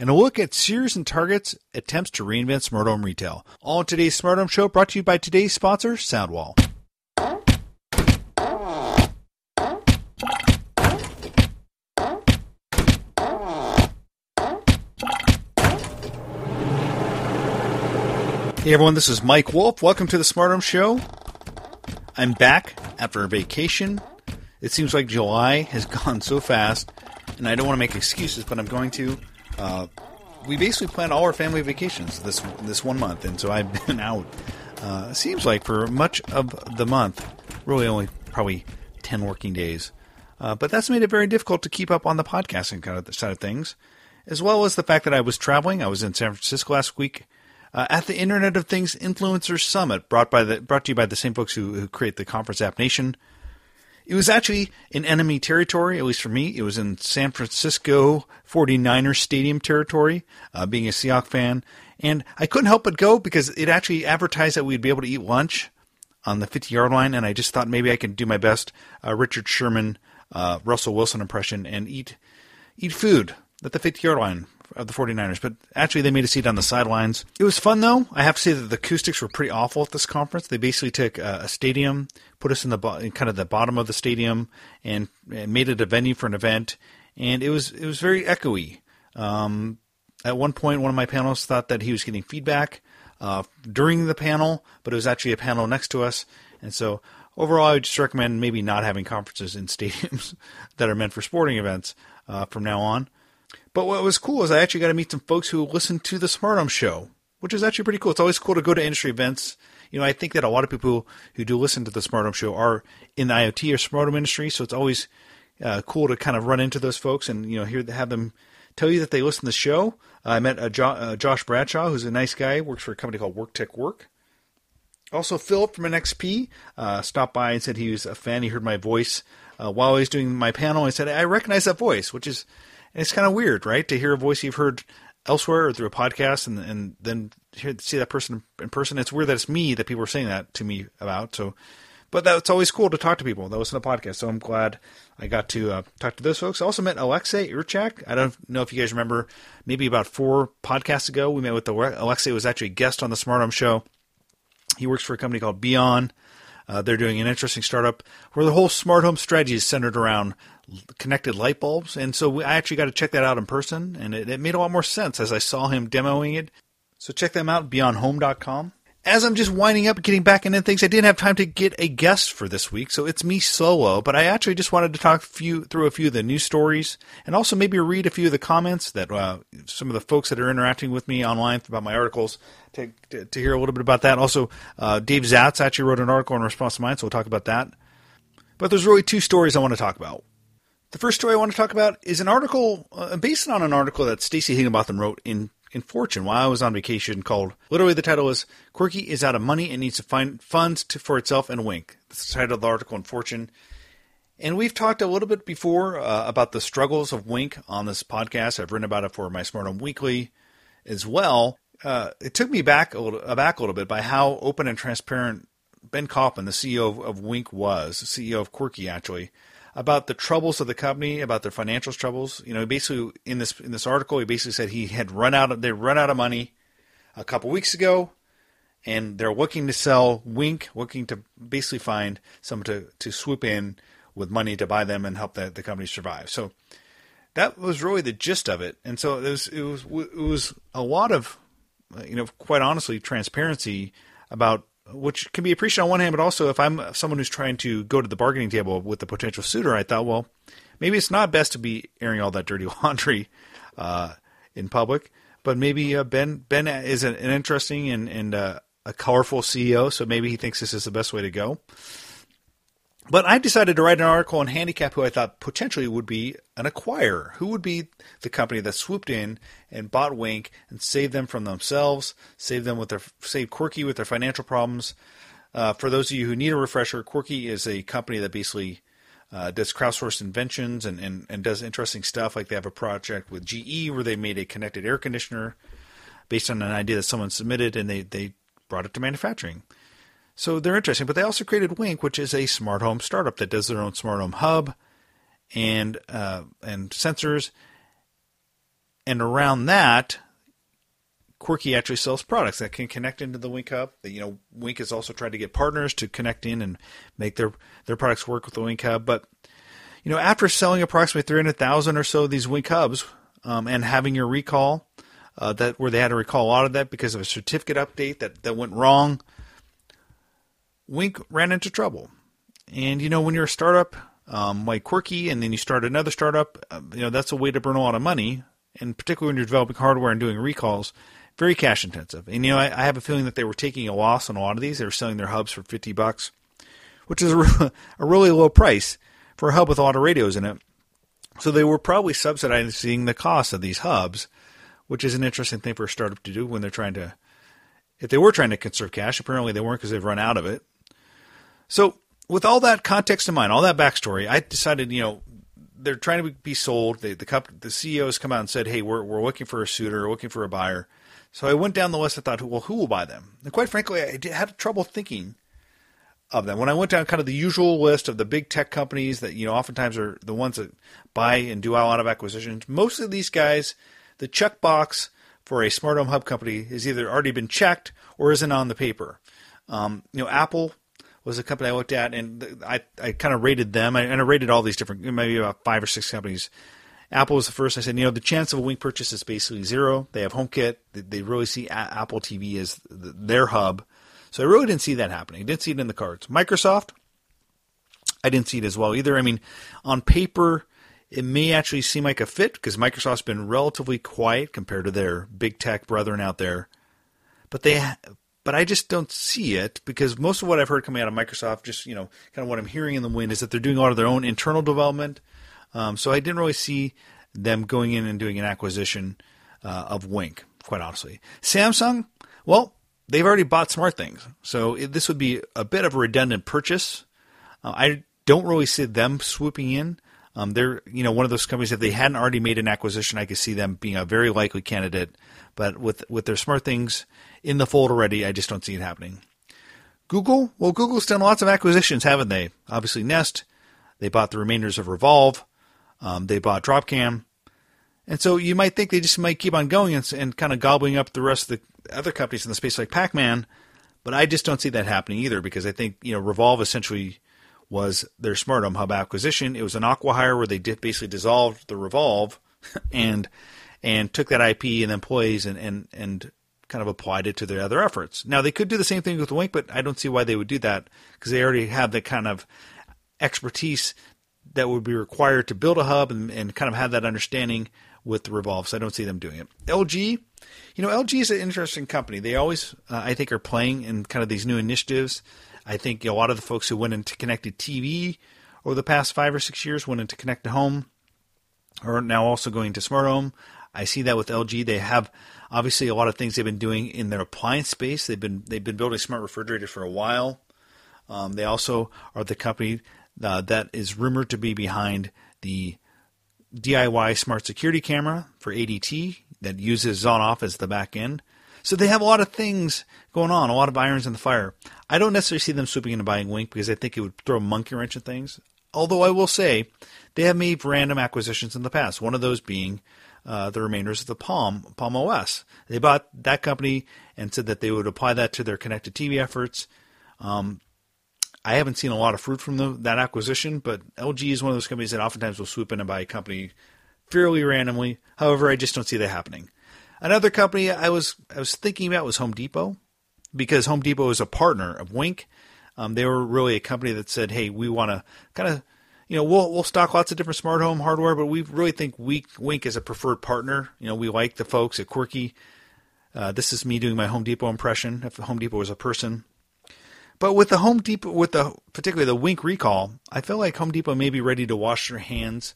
And a look at Sears and Target's attempts to reinvent smart home retail. All in today's Smart Home Show brought to you by today's sponsor, Soundwall. Hey everyone, this is Mike Wolf. Welcome to the Smart Home Show. I'm back after a vacation. It seems like July has gone so fast, and I don't want to make excuses, but I'm going to. Uh, we basically planned all our family vacations this this one month, and so I've been out. Uh, seems like for much of the month, really only probably ten working days. Uh, but that's made it very difficult to keep up on the podcasting kind of side of things, as well as the fact that I was traveling. I was in San Francisco last week uh, at the Internet of Things Influencers Summit, brought by the brought to you by the same folks who, who create the conference App Nation. It was actually in enemy territory, at least for me. It was in San Francisco 49ers Stadium territory, uh, being a Seahawks fan. And I couldn't help but go because it actually advertised that we'd be able to eat lunch on the 50 yard line. And I just thought maybe I could do my best uh, Richard Sherman, uh, Russell Wilson impression and eat, eat food at the 50 yard line of the 49ers, but actually they made a seat on the sidelines. It was fun though. I have to say that the acoustics were pretty awful at this conference. They basically took a, a stadium, put us in the in kind of the bottom of the stadium, and, and, made it a venue for an event, and it was it was very echoey. Um, at one point, one of my panelists thought that he was getting feedback uh, during the panel, but it was actually a panel next to us, and so overall, I would just recommend maybe not having conferences in stadiums that are meant for sporting events uh, from now on. But what was cool is I actually got to meet some folks who listen to the Smart Home Show, which is actually pretty cool. It's always cool to go to industry events. You know, I think that a lot of people who do listen to the Smart Home Show are in the IoT or smart home industry, so it's always uh, cool to kind of run into those folks and you know hear have them tell you that they listen to the show. Uh, I met uh, jo- uh, Josh Bradshaw, who's a nice guy, works for a company called Work Tech Work. Also, Philip from NXP uh, stopped by and said he was a fan. He heard my voice uh, while I was doing my panel. I said I recognize that voice, which is and it's kind of weird, right, to hear a voice you've heard elsewhere or through a podcast, and and then hear, see that person in person. It's weird that it's me that people are saying that to me about. So, but that's always cool to talk to people that listen to podcasts. So I'm glad I got to uh, talk to those folks. I also met Alexei Urchak. I don't know if you guys remember, maybe about four podcasts ago, we met with the Alexei was actually a guest on the Smart Home Show. He works for a company called Beyond. Uh, they're doing an interesting startup where the whole smart home strategy is centered around connected light bulbs. And so we, I actually got to check that out in person, and it, it made a lot more sense as I saw him demoing it. So check them out, beyondhome.com. As I'm just winding up getting back into things, I didn't have time to get a guest for this week, so it's me solo. But I actually just wanted to talk few, through a few of the news stories and also maybe read a few of the comments that uh, some of the folks that are interacting with me online about my articles to, to, to hear a little bit about that. Also, uh, Dave Zatz actually wrote an article in response to mine, so we'll talk about that. But there's really two stories I want to talk about. The first story I want to talk about is an article uh, based on an article that Stacey Higginbotham wrote in in Fortune while I was on vacation called literally the title is Quirky is out of money and needs to find funds to, for itself and Wink. That's the title of the article in Fortune. And we've talked a little bit before uh, about the struggles of Wink on this podcast. I've written about it for my Smart Home Weekly as well. Uh, it took me back a little, back a little bit by how open and transparent Ben Kaufman, the CEO of, of Wink, was, CEO of Quirky actually, about the troubles of the company, about their financial troubles. You know, basically in this in this article, he basically said he had run out of they run out of money a couple weeks ago, and they're looking to sell Wink, looking to basically find someone to to swoop in with money to buy them and help the, the company survive. So that was really the gist of it. And so it was it was it was a lot of you know quite honestly transparency about which can be appreciated on one hand, but also if I'm someone who's trying to go to the bargaining table with the potential suitor, I thought, well, maybe it's not best to be airing all that dirty laundry uh, in public. But maybe uh, Ben Ben is an, an interesting and, and uh, a colorful CEO, so maybe he thinks this is the best way to go. But I decided to write an article on handicap who I thought potentially would be an acquirer. Who would be the company that swooped in and bought Wink and saved them from themselves, saved them with their saved Quirky with their financial problems. Uh, for those of you who need a refresher, Quirky is a company that basically uh, does crowdsourced inventions and, and, and does interesting stuff. Like they have a project with GE where they made a connected air conditioner based on an idea that someone submitted, and they, they brought it to manufacturing. So they're interesting. But they also created Wink, which is a smart home startup that does their own smart home hub and uh, and sensors. And around that, Quirky actually sells products that can connect into the Wink hub. You know, Wink has also tried to get partners to connect in and make their their products work with the Wink hub. But you know, after selling approximately three hundred thousand or so of these Wink hubs um, and having your recall, uh, that where they had to recall a lot of that because of a certificate update that that went wrong Wink ran into trouble. And you know, when you're a startup um, like Quirky, and then you start another startup, uh, you know that's a way to burn a lot of money. And particularly when you're developing hardware and doing recalls, very cash intensive. And you know, I, I have a feeling that they were taking a loss on a lot of these. They were selling their hubs for fifty bucks, which is a, re- a really low price for a hub with a lot of radios in it. So they were probably subsidizing the cost of these hubs, which is an interesting thing for a startup to do when they're trying to. If they were trying to conserve cash, apparently they weren't because they've run out of it. So, with all that context in mind, all that backstory, I decided, you know, they're trying to be sold. They, the company, the come out and said, "Hey, we're we're looking for a suitor, looking for a buyer." So I went down the list. I thought, well, who will buy them? And quite frankly, I had trouble thinking of them. When I went down kind of the usual list of the big tech companies that you know oftentimes are the ones that buy and do a lot of acquisitions, most of these guys, the checkbox for a smart home hub company is either already been checked or isn't on the paper. Um, you know, Apple was a company I looked at, and I, I kind of rated them, and I rated all these different, maybe about five or six companies. Apple was the first. I said, you know, the chance of a Wink purchase is basically zero. They have HomeKit. They really see Apple TV as their hub. So I really didn't see that happening. I didn't see it in the cards. Microsoft, I didn't see it as well either. I mean, on paper, it may actually seem like a fit because Microsoft's been relatively quiet compared to their big tech brethren out there. But they but I just don't see it because most of what I've heard coming out of Microsoft, just you know, kind of what I'm hearing in the wind, is that they're doing a lot of their own internal development. Um, so I didn't really see them going in and doing an acquisition uh, of Wink, quite honestly. Samsung, well, they've already bought SmartThings, so it, this would be a bit of a redundant purchase. Uh, I don't really see them swooping in. Um, they're you know one of those companies if they hadn't already made an acquisition, I could see them being a very likely candidate. But with with their SmartThings in the fold already. I just don't see it happening. Google, well, Google's done lots of acquisitions, haven't they? Obviously, Nest. They bought the remainders of Revolv. Um, they bought Dropcam. And so you might think they just might keep on going and, and kind of gobbling up the rest of the other companies in the space like Pac-Man. But I just don't see that happening either because I think, you know, Revolv essentially was their smart home hub acquisition. It was an acquihire where they did basically dissolved the Revolv and and took that IP and employees and, and, and kind of applied it to their other efforts. Now they could do the same thing with Wink, but I don't see why they would do that because they already have the kind of expertise that would be required to build a hub and, and kind of have that understanding with the Revolv. So I don't see them doing it. LG, you know, LG is an interesting company. They always, uh, I think, are playing in kind of these new initiatives. I think a lot of the folks who went into connected TV over the past five or six years went into connected home, are now also going to smart home. I see that with LG. They have obviously a lot of things they've been doing in their appliance space. They've been they've been building smart refrigerators for a while. Um, they also are the company uh, that is rumored to be behind the DIY smart security camera for ADT that uses Zonoff as the back end. So they have a lot of things going on, a lot of irons in the fire. I don't necessarily see them swooping into buying Wink because I think it would throw a monkey wrench in things. Although I will say they have made random acquisitions in the past. One of those being uh, the remainders of the Palm Palm OS. They bought that company and said that they would apply that to their connected TV efforts. Um, I haven't seen a lot of fruit from the, that acquisition, but LG is one of those companies that oftentimes will swoop in and buy a company fairly randomly. However, I just don't see that happening. Another company I was I was thinking about was Home Depot because Home Depot is a partner of Wink. Um, they were really a company that said, "Hey, we want to kind of you know, we'll we'll stock lots of different smart home hardware, but we really think Wink Wink is a preferred partner. You know, we like the folks at Quirky. Uh, this is me doing my Home Depot impression. If Home Depot was a person, But with the Home Depot, with the particularly the Wink recall, I feel like Home Depot may be ready to wash their hands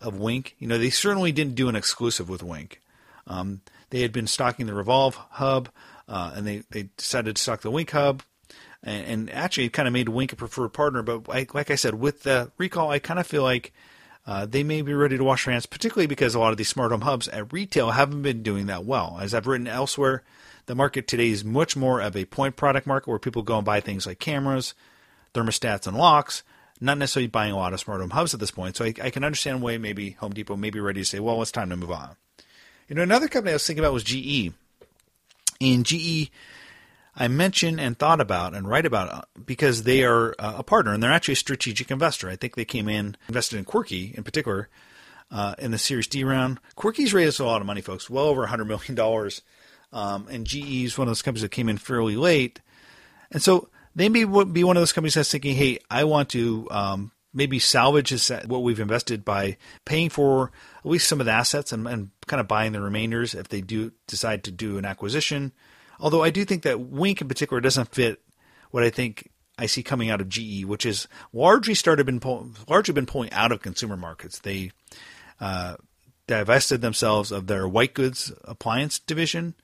of Wink. You know, they certainly didn't do an exclusive with Wink. Um, they had been stocking the Revolv hub, uh, and they, they decided to stock the Wink hub, and, and actually kind of made Wink a preferred partner. But I, like I said, with the recall, I kind of feel like uh, they may be ready to wash their hands, particularly because a lot of these smart home hubs at retail haven't been doing that well. As I've written elsewhere, the market today is much more of a point product market where people go and buy things like cameras, thermostats, and locks, not necessarily buying a lot of smart home hubs at this point. So I, I can understand why maybe Home Depot may be ready to say, well, it's time to move on. You know, another company I was thinking about was GE. And GE, I mention and thought about and write about uh, because they are uh, a partner and they're actually a strategic investor. I think they came in, invested in Quirky in particular uh, in the Series D round. Quirky's raised a lot of money, folks, well over $100 million. Um, and GE is one of those companies that came in fairly late. And so they may be one of those companies that's thinking, hey, I want to um, maybe salvage this, what we've invested by paying for at least some of the assets and, and, kind of buying the remainders if they do decide to do an acquisition. Although I do think that Wink in particular doesn't fit what I think I see coming out of GE, which is largely started been pull, largely been pulling out of consumer markets. They uh, divested themselves of their white goods appliance division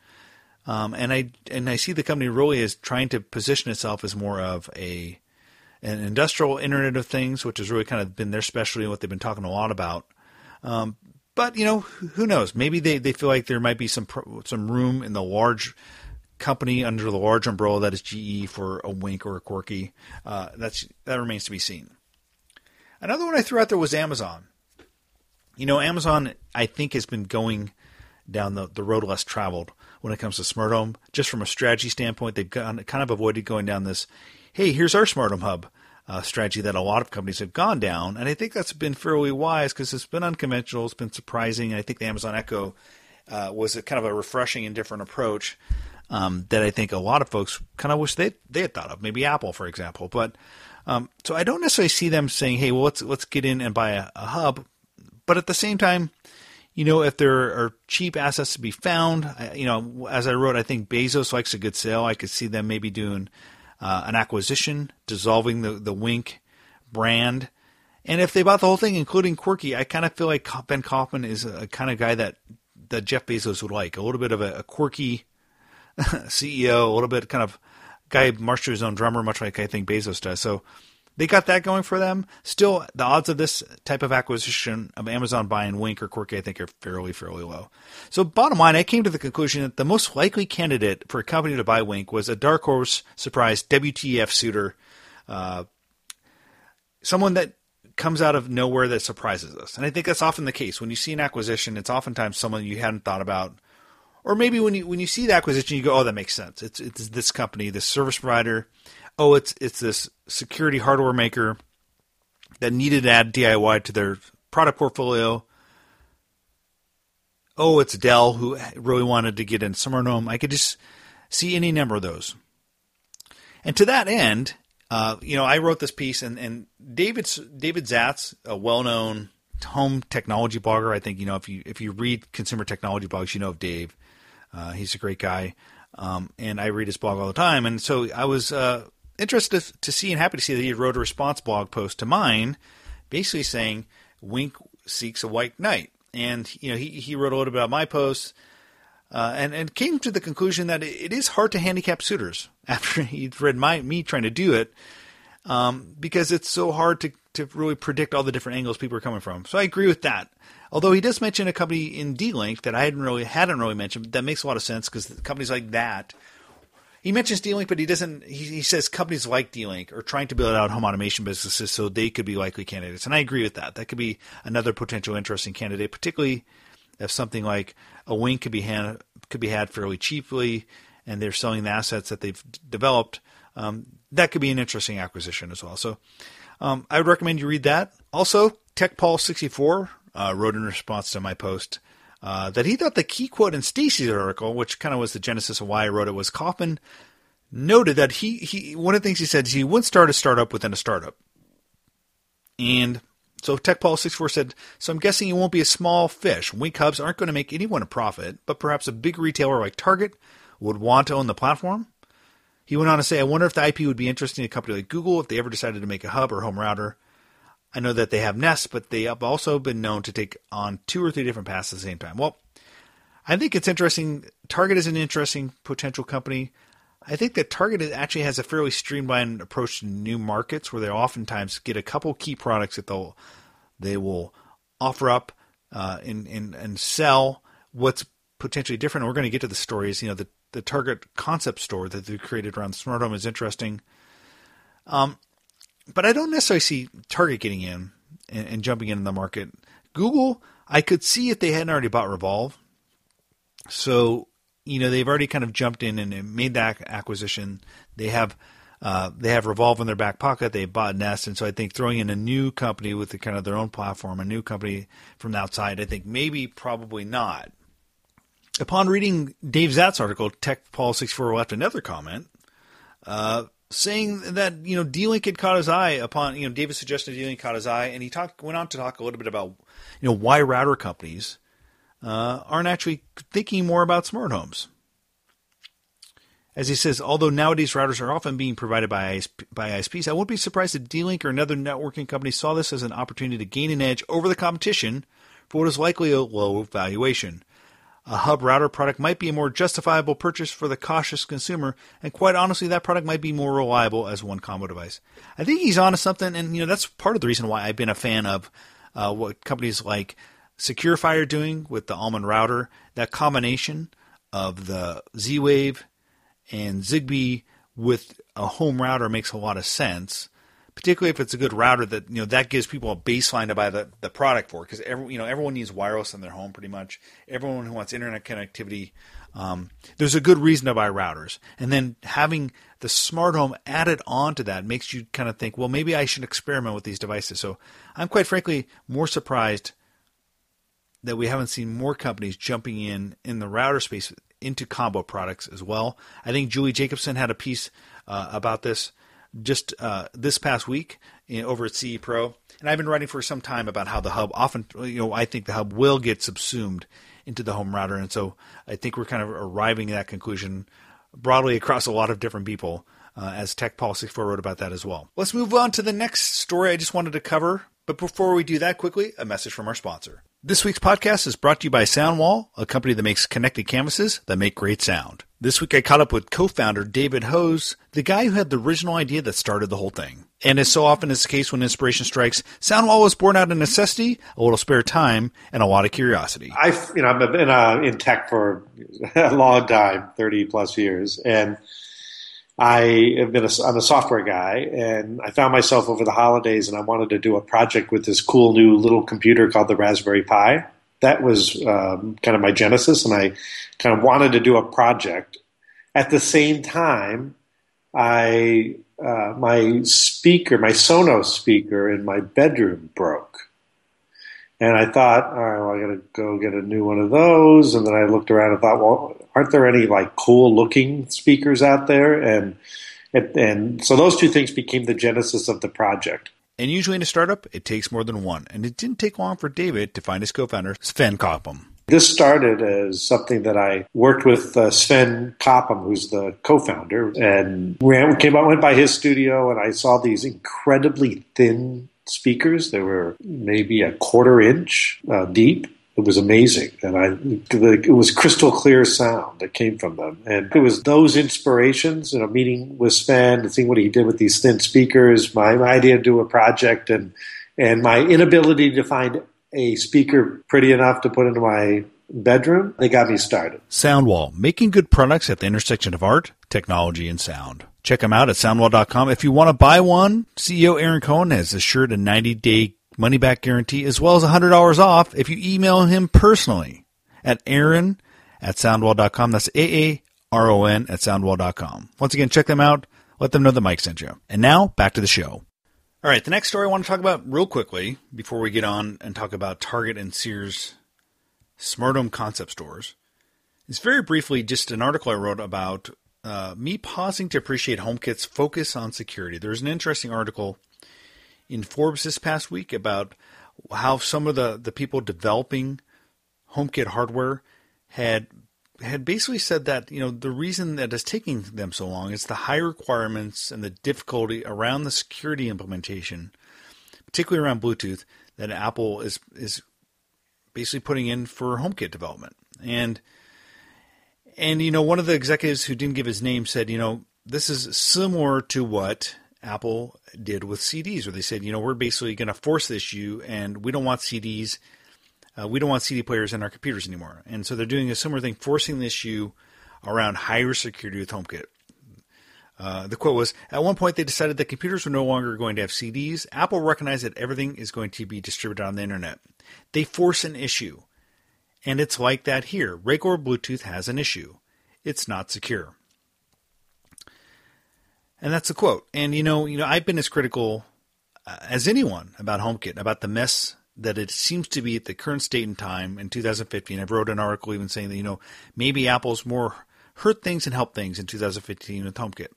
um, and I and I see the company really is trying to position itself as more of a an industrial Internet of Things, which has really kind of been their specialty and what they've been talking a lot about. Um, but you know, who knows? Maybe they, they feel like there might be some some room in the large company under the large umbrella that is GE for a Wink or a Quirky. Uh, that's that remains to be seen. Another one I threw out there was Amazon. You know, Amazon I think has been going down the, the road less traveled when it comes to smart home. Just from a strategy standpoint, they've gone, kind of avoided going down this, hey, here's our smart home hub uh, strategy that a lot of companies have gone down. And I think that's been fairly wise because it's been unconventional, it's been surprising. And I think the Amazon Echo uh, was a kind of a refreshing and different approach um, that I think a lot of folks kind of wish they they had thought of. Maybe Apple, for example. But um, so I don't necessarily see them saying, "Hey, well, let's let's get in and buy a, a hub." But at the same time, you know, if there are cheap assets to be found, you know, as I wrote, I think Bezos likes a good sale. I could see them maybe doing uh, an acquisition, dissolving the, the Wink brand. And if they bought the whole thing, including Quirky, I kind of feel like Ben Kaufman is a kind of guy that, that Jeff Bezos would like. A little bit of a, a quirky CEO, a little bit kind of guy marched to his own drummer, much like I think Bezos does. So they got that going for them. Still, the odds of this type of acquisition of Amazon buying Wink or Quirky, I think, are fairly, fairly low. So, bottom line, I came to the conclusion that the most likely candidate for a company to buy Wink was a dark horse surprise WTF suitor, uh, someone that comes out of nowhere that surprises us. And I think that's often the case. When you see an acquisition, it's oftentimes someone you hadn't thought about. Or maybe when you when you see the acquisition, you go, "Oh, that makes sense. It's it's this company, this service provider oh, it's it's this security hardware maker that needed to add DIY to their product portfolio. Oh, it's Dell who really wanted to get in smart home. I could just see any number of those. And to that end, uh, you know, I wrote this piece, and, and David David Zatz, a well-known home technology blogger. I think you know if you if you read consumer technology blogs, you know of Dave. Uh, he's a great guy, um, and I read his blog all the time. And so I was uh, interested to see and happy to see that he wrote a response blog post to mine, basically saying Wink seeks a white knight, and you know he he wrote a little bit about my post. Uh, and, and came to the conclusion that it, is hard to handicap suitors after he'd read my me trying to do it, um, because it's so hard to, to really predict all the different angles people are coming from. So I agree with that. Although he does mention a company in D-Link that I hadn't really hadn't really mentioned, that makes a lot of sense because companies like that he mentions D-Link, but he doesn't. He, he says companies like D-Link are trying to build out home automation businesses, so they could be likely candidates. And I agree with that. That could be another potential interesting candidate, particularly if something like a Wink could be hand, could be had fairly cheaply, and they're selling the assets that they've developed. Um, that could be an interesting acquisition as well. So um, I would recommend you read that. Also, TechPaul64 uh, wrote in response to my post uh, that he thought the key quote in Stacey's article, which kind of was the genesis of why I wrote it, was Kaufman noted that he, he one of the things he said is he wouldn't start a startup within a startup. And so TechPaul64 said, so I'm guessing you won't be a small fish. Wink Hubs aren't going to make anyone a profit, but perhaps a big retailer like Target would want to own the platform. He went on to say, I wonder if the IP would be interesting to a company like Google if they ever decided to make a hub or home router. I know that they have Nest, but they have also been known to take on two or three different paths at the same time. Well, I think it's interesting. Target is an interesting potential company. I think that Target actually has a fairly streamlined approach to new markets where they oftentimes get a couple key products that they'll they will offer up uh, and, and and sell what's potentially different. we're going to get to the stories. You know, the the Target concept store that they created around smart home is interesting. Um, but I don't necessarily see Target getting in and, and jumping into the market. Google, I could see if they hadn't already bought Revolv. So you know they've already kind of jumped in and made that acquisition. They have uh, they have Revolv in their back pocket. They bought Nest, and so I think throwing in a new company with the, kind of their own platform, a new company from the outside, I think maybe probably not. Upon reading Dave Zat's article, Tech Paul six four left another comment. Uh, saying that you know D-Link had caught his eye upon you know David suggested D-Link caught his eye, and he talked went on to talk a little bit about you know why router companies uh, aren't actually thinking more about smart homes. As he says, although nowadays routers are often being provided by, ISP, by ISPs, I wouldn't be surprised if D-Link or another networking company saw this as an opportunity to gain an edge over the competition for what is likely a low valuation. A hub router product might be a more justifiable purchase for the cautious consumer, and quite honestly, that product might be more reliable as one combo device. I think he's onto something, and you know that's part of the reason why I've been a fan of uh, what companies like Securifi are doing with the Almond router. That combination of the Z-Wave and Zigbee with a home router makes a lot of sense particularly if it's a good router that you know that gives people a baseline to buy the, the product for. Because every you know everyone needs wireless in their home pretty much. Everyone who wants internet connectivity um, there's a good reason to buy routers. And then having the smart home added on to that makes you kind of think well maybe I should experiment with these devices. So I'm quite frankly more surprised that we haven't seen more companies jumping in in the router space into combo products as well. I think Julie Jacobson had a piece uh, about this just uh, this past week over at CE Pro, and I've been writing for some time about how the hub often, you know, I think the hub will get subsumed into the home router, and so I think we're kind of arriving at that conclusion broadly across a lot of different people. Uh, as TechPaul64 wrote about that as well. Let's move on to the next story I just wanted to cover. But before we do that, quickly, a message from our sponsor. This week's podcast is brought to you by Soundwall, a company that makes connected canvases that make great sound. This week I caught up with co-founder David Hose, the guy who had the original idea that started the whole thing. And as so often is the case when inspiration strikes, Soundwall was born out of necessity, a little spare time, and a lot of curiosity. I've, you know, I've been uh, in tech for a long time, 30 plus years, and I have been a, I'm a software guy, and I found myself over the holidays, and I wanted to do a project with this cool new little computer called the Raspberry Pi that was um, kind of my genesis, and I kind of wanted to do a project. At the same time, I uh, my speaker, my Sonos speaker in my bedroom broke, and I thought, all right, well, I got to go get a new one of those. And then I looked around and thought, well, aren't there any like cool looking speakers out there? And and, and so those two things became the genesis of the project. And usually in a startup, it takes more than one. And it didn't take long for David to find his co founder, Sven Koppem. This started as something that I worked with uh, Sven Koppem, who's the co-founder, and we came out, went by his studio, and I saw these incredibly thin speakers. They were maybe a quarter inch uh, deep, it was amazing, and I it was crystal clear sound that came from them, and it was those inspirations. You know, meeting with Sven and seeing what he did with these thin speakers, my, my idea to do a project, and and my inability to find a speaker pretty enough to put into my bedroom, they got me started. Soundwall, making good products at the intersection of art, technology, and sound. Check them out at soundwall.com. If you want to buy one, CEO Aaron Cohen has assured a 90 day money back guarantee, as well as $100 off if you email him personally at aaron at soundwall.com. That's A A R O N at soundwall.com. Once again, check them out. Let them know that Mike sent you. And now, back to the show. All right, the next story I want to talk about real quickly before we get on and talk about Target and Sears smart home concept stores is very briefly just an article I wrote about uh, me pausing to appreciate HomeKit's focus on security. There's an interesting article in Forbes this past week about how some of the, the people developing HomeKit hardware had had basically said that you know the reason that it's taking them so long is the high requirements and the difficulty around the security implementation, particularly around Bluetooth, that Apple is is basically putting in for HomeKit development. And and you know one of the executives who didn't give his name said, you know, this is similar to what Apple did with CDs, where they said, you know, we're basically going to force this issue, and we don't want CDs uh, we don't want CD players in our computers anymore. And so they're doing a similar thing, forcing the issue around higher security with HomeKit. Uh, the quote was At one point, they decided that computers were no longer going to have CDs. Apple recognized that everything is going to be distributed on the internet. They force an issue. And it's like that here. Regular Bluetooth has an issue. It's not secure. And that's a quote. And you know, you know, I've been as critical uh, as anyone about HomeKit, about the mess that it seems to be at the current state and time in 2015. I've wrote an article even saying that, you know, maybe Apple's more hurt things and help things in 2015 with HomeKit.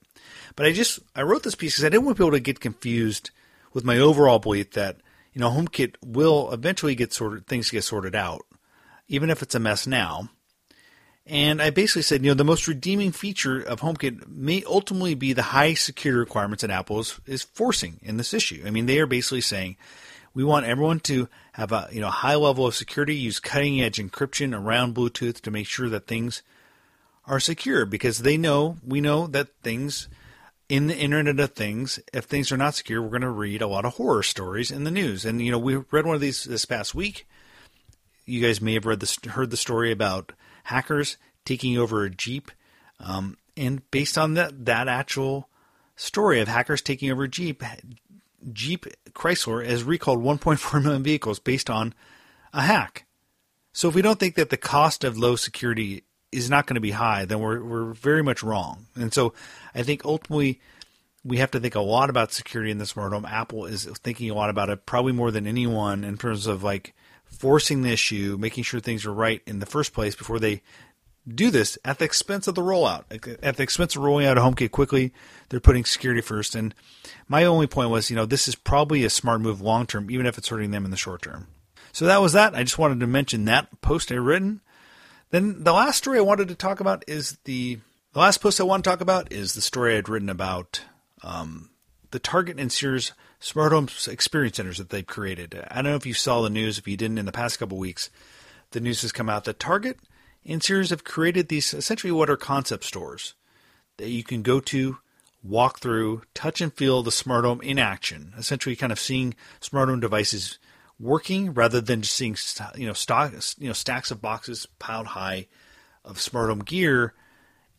But I just, I wrote this piece because I didn't want people to get confused with my overall belief that, you know, HomeKit will eventually get sorted, things get sorted out, even if it's a mess now. And I basically said, you know, the most redeeming feature of HomeKit may ultimately be the high security requirements that Apple is, is forcing in this issue. I mean, they are basically saying, we want everyone to have a you know high level of security, use cutting edge encryption around Bluetooth to make sure that things are secure because they know we know that things in the Internet of Things, if things are not secure, we're going to read a lot of horror stories in the news. And you know, we read one of these this past week. You guys may have read this, heard the story about hackers taking over a Jeep, um, and based on that that actual story of hackers taking over Jeep, Jeep Chrysler has recalled 1.4 million vehicles based on a hack. So if we don't think that the cost of low security is not going to be high, then we're we're very much wrong. And so I think ultimately we have to think a lot about security in the smart home. Apple is thinking a lot about it, probably more than anyone in terms of like forcing the issue, making sure things are right in the first place before they do this at the expense of the rollout. At the expense of rolling out a HomeKit quickly, they're putting security first. And my only point was, you know, this is probably a smart move long term, even if it's hurting them in the short term. So that was that. I just wanted to mention that post I written. Then the last story I wanted to talk about is the the last post I want to talk about is the story I'd written about um, the Target and Sears smart home experience centers that they've created. I don't know if you saw the news. If you didn't in the past couple weeks, the news has come out that Target and Sears have created these essentially what are concept stores that you can go to, walk through, touch and feel the smart home in action. Essentially, kind of seeing smart home devices working rather than just seeing you know stock you know stacks of boxes piled high of smart home gear,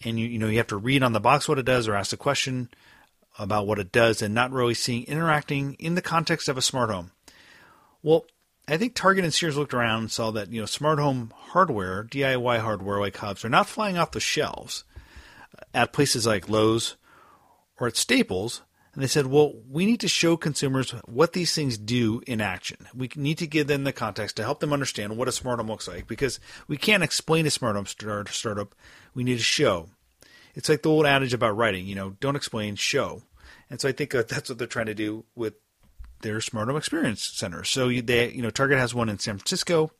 and you you know you have to read on the box what it does or ask a question about what it does, and not really seeing interacting in the context of a smart home. Well, I think Target and Sears looked around and saw that you know smart home hardware, DIY hardware like Hubs, are not flying off the shelves at places like Lowe's or at Staples. And they said, well, we need to show consumers what these things do in action. We need to give them the context to help them understand what a smart home looks like because we can't explain a smart home start- startup. We need to show. It's like the old adage about writing, you know, don't explain, show. And so I think uh, that's what they're trying to do with their Smart Home Experience Center. So they, you know, Target has one in San Francisco.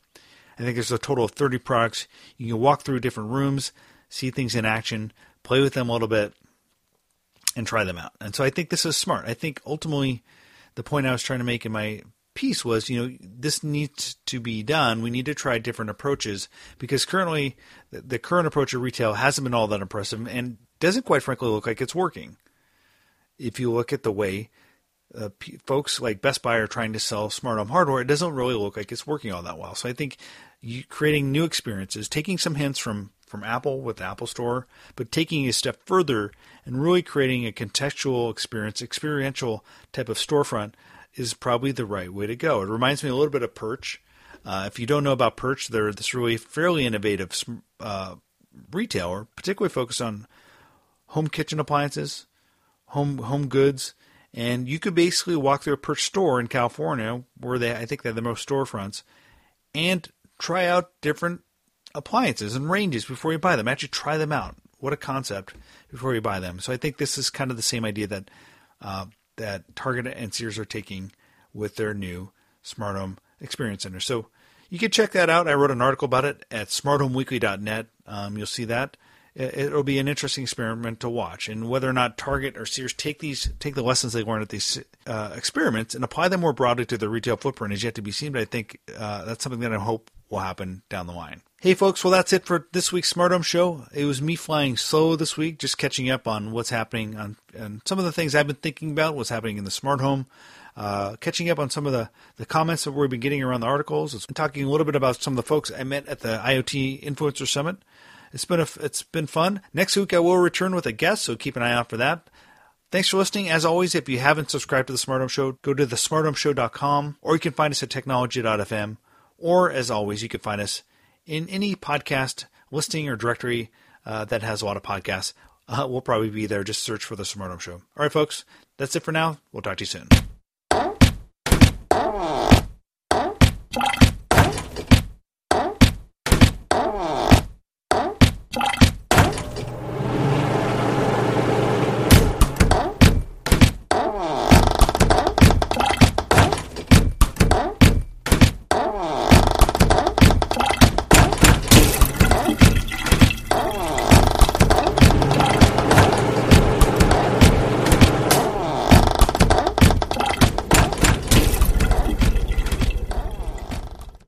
I think there's a total of 30 products. You can walk through different rooms, see things in action, play with them a little bit, and try them out. And so I think this is smart. I think ultimately the point I was trying to make in my piece was, you know, this needs to be done. We need to try different approaches because currently the current approach of retail hasn't been all that impressive and doesn't quite frankly look like it's working. If you look at the way uh, p- folks like Best Buy are trying to sell smart home hardware, it doesn't really look like it's working all that well. So I think you, creating new experiences, taking some hints from from Apple with the Apple Store, but taking a step further and really creating a contextual experience, experiential type of storefront is probably the right way to go. It reminds me a little bit of Pirch. Uh, if you don't know about Pirch, they're this really fairly innovative uh, retailer, particularly focused on home kitchen appliances, home home goods, and you could basically walk through a Pirch store in California, where they I think they have the most storefronts, and try out different appliances and ranges before you buy them. Actually, try them out. What a concept before you buy them. So I think this is kind of the same idea that uh, that Target and Sears are taking with their new smart home experience center. So you can check that out. I wrote an article about it at smarthomeweekly.net. Um, you'll see that. It'll be an interesting experiment to watch, and whether or not Target or Sears take these take the lessons they learned at these uh, experiments and apply them more broadly to their retail footprint is yet to be seen. But I think uh, that's something that I hope will happen down the line. Hey, folks, well, that's it for this week's Smart Home Show. It was me flying solo this week, just catching up on what's happening on and some of the things I've been thinking about, what's happening in the smart home, uh, catching up on some of the, the comments that we've been getting around the articles, and talking a little bit about some of the folks I met at the IoT Influencer Summit. It's been a, it's been fun. Next week I will return with a guest, so keep an eye out for that. Thanks for listening. As always, if you haven't subscribed to the Smart Home Show, go to thesmarthomeshow.com, or you can find us at technology.fm, or as always, you can find us in any podcast listing or directory uh, that has a lot of podcasts. Uh, we'll probably be there. Just search for the Smart Home Show. All right, folks, that's it for now. We'll talk to you soon.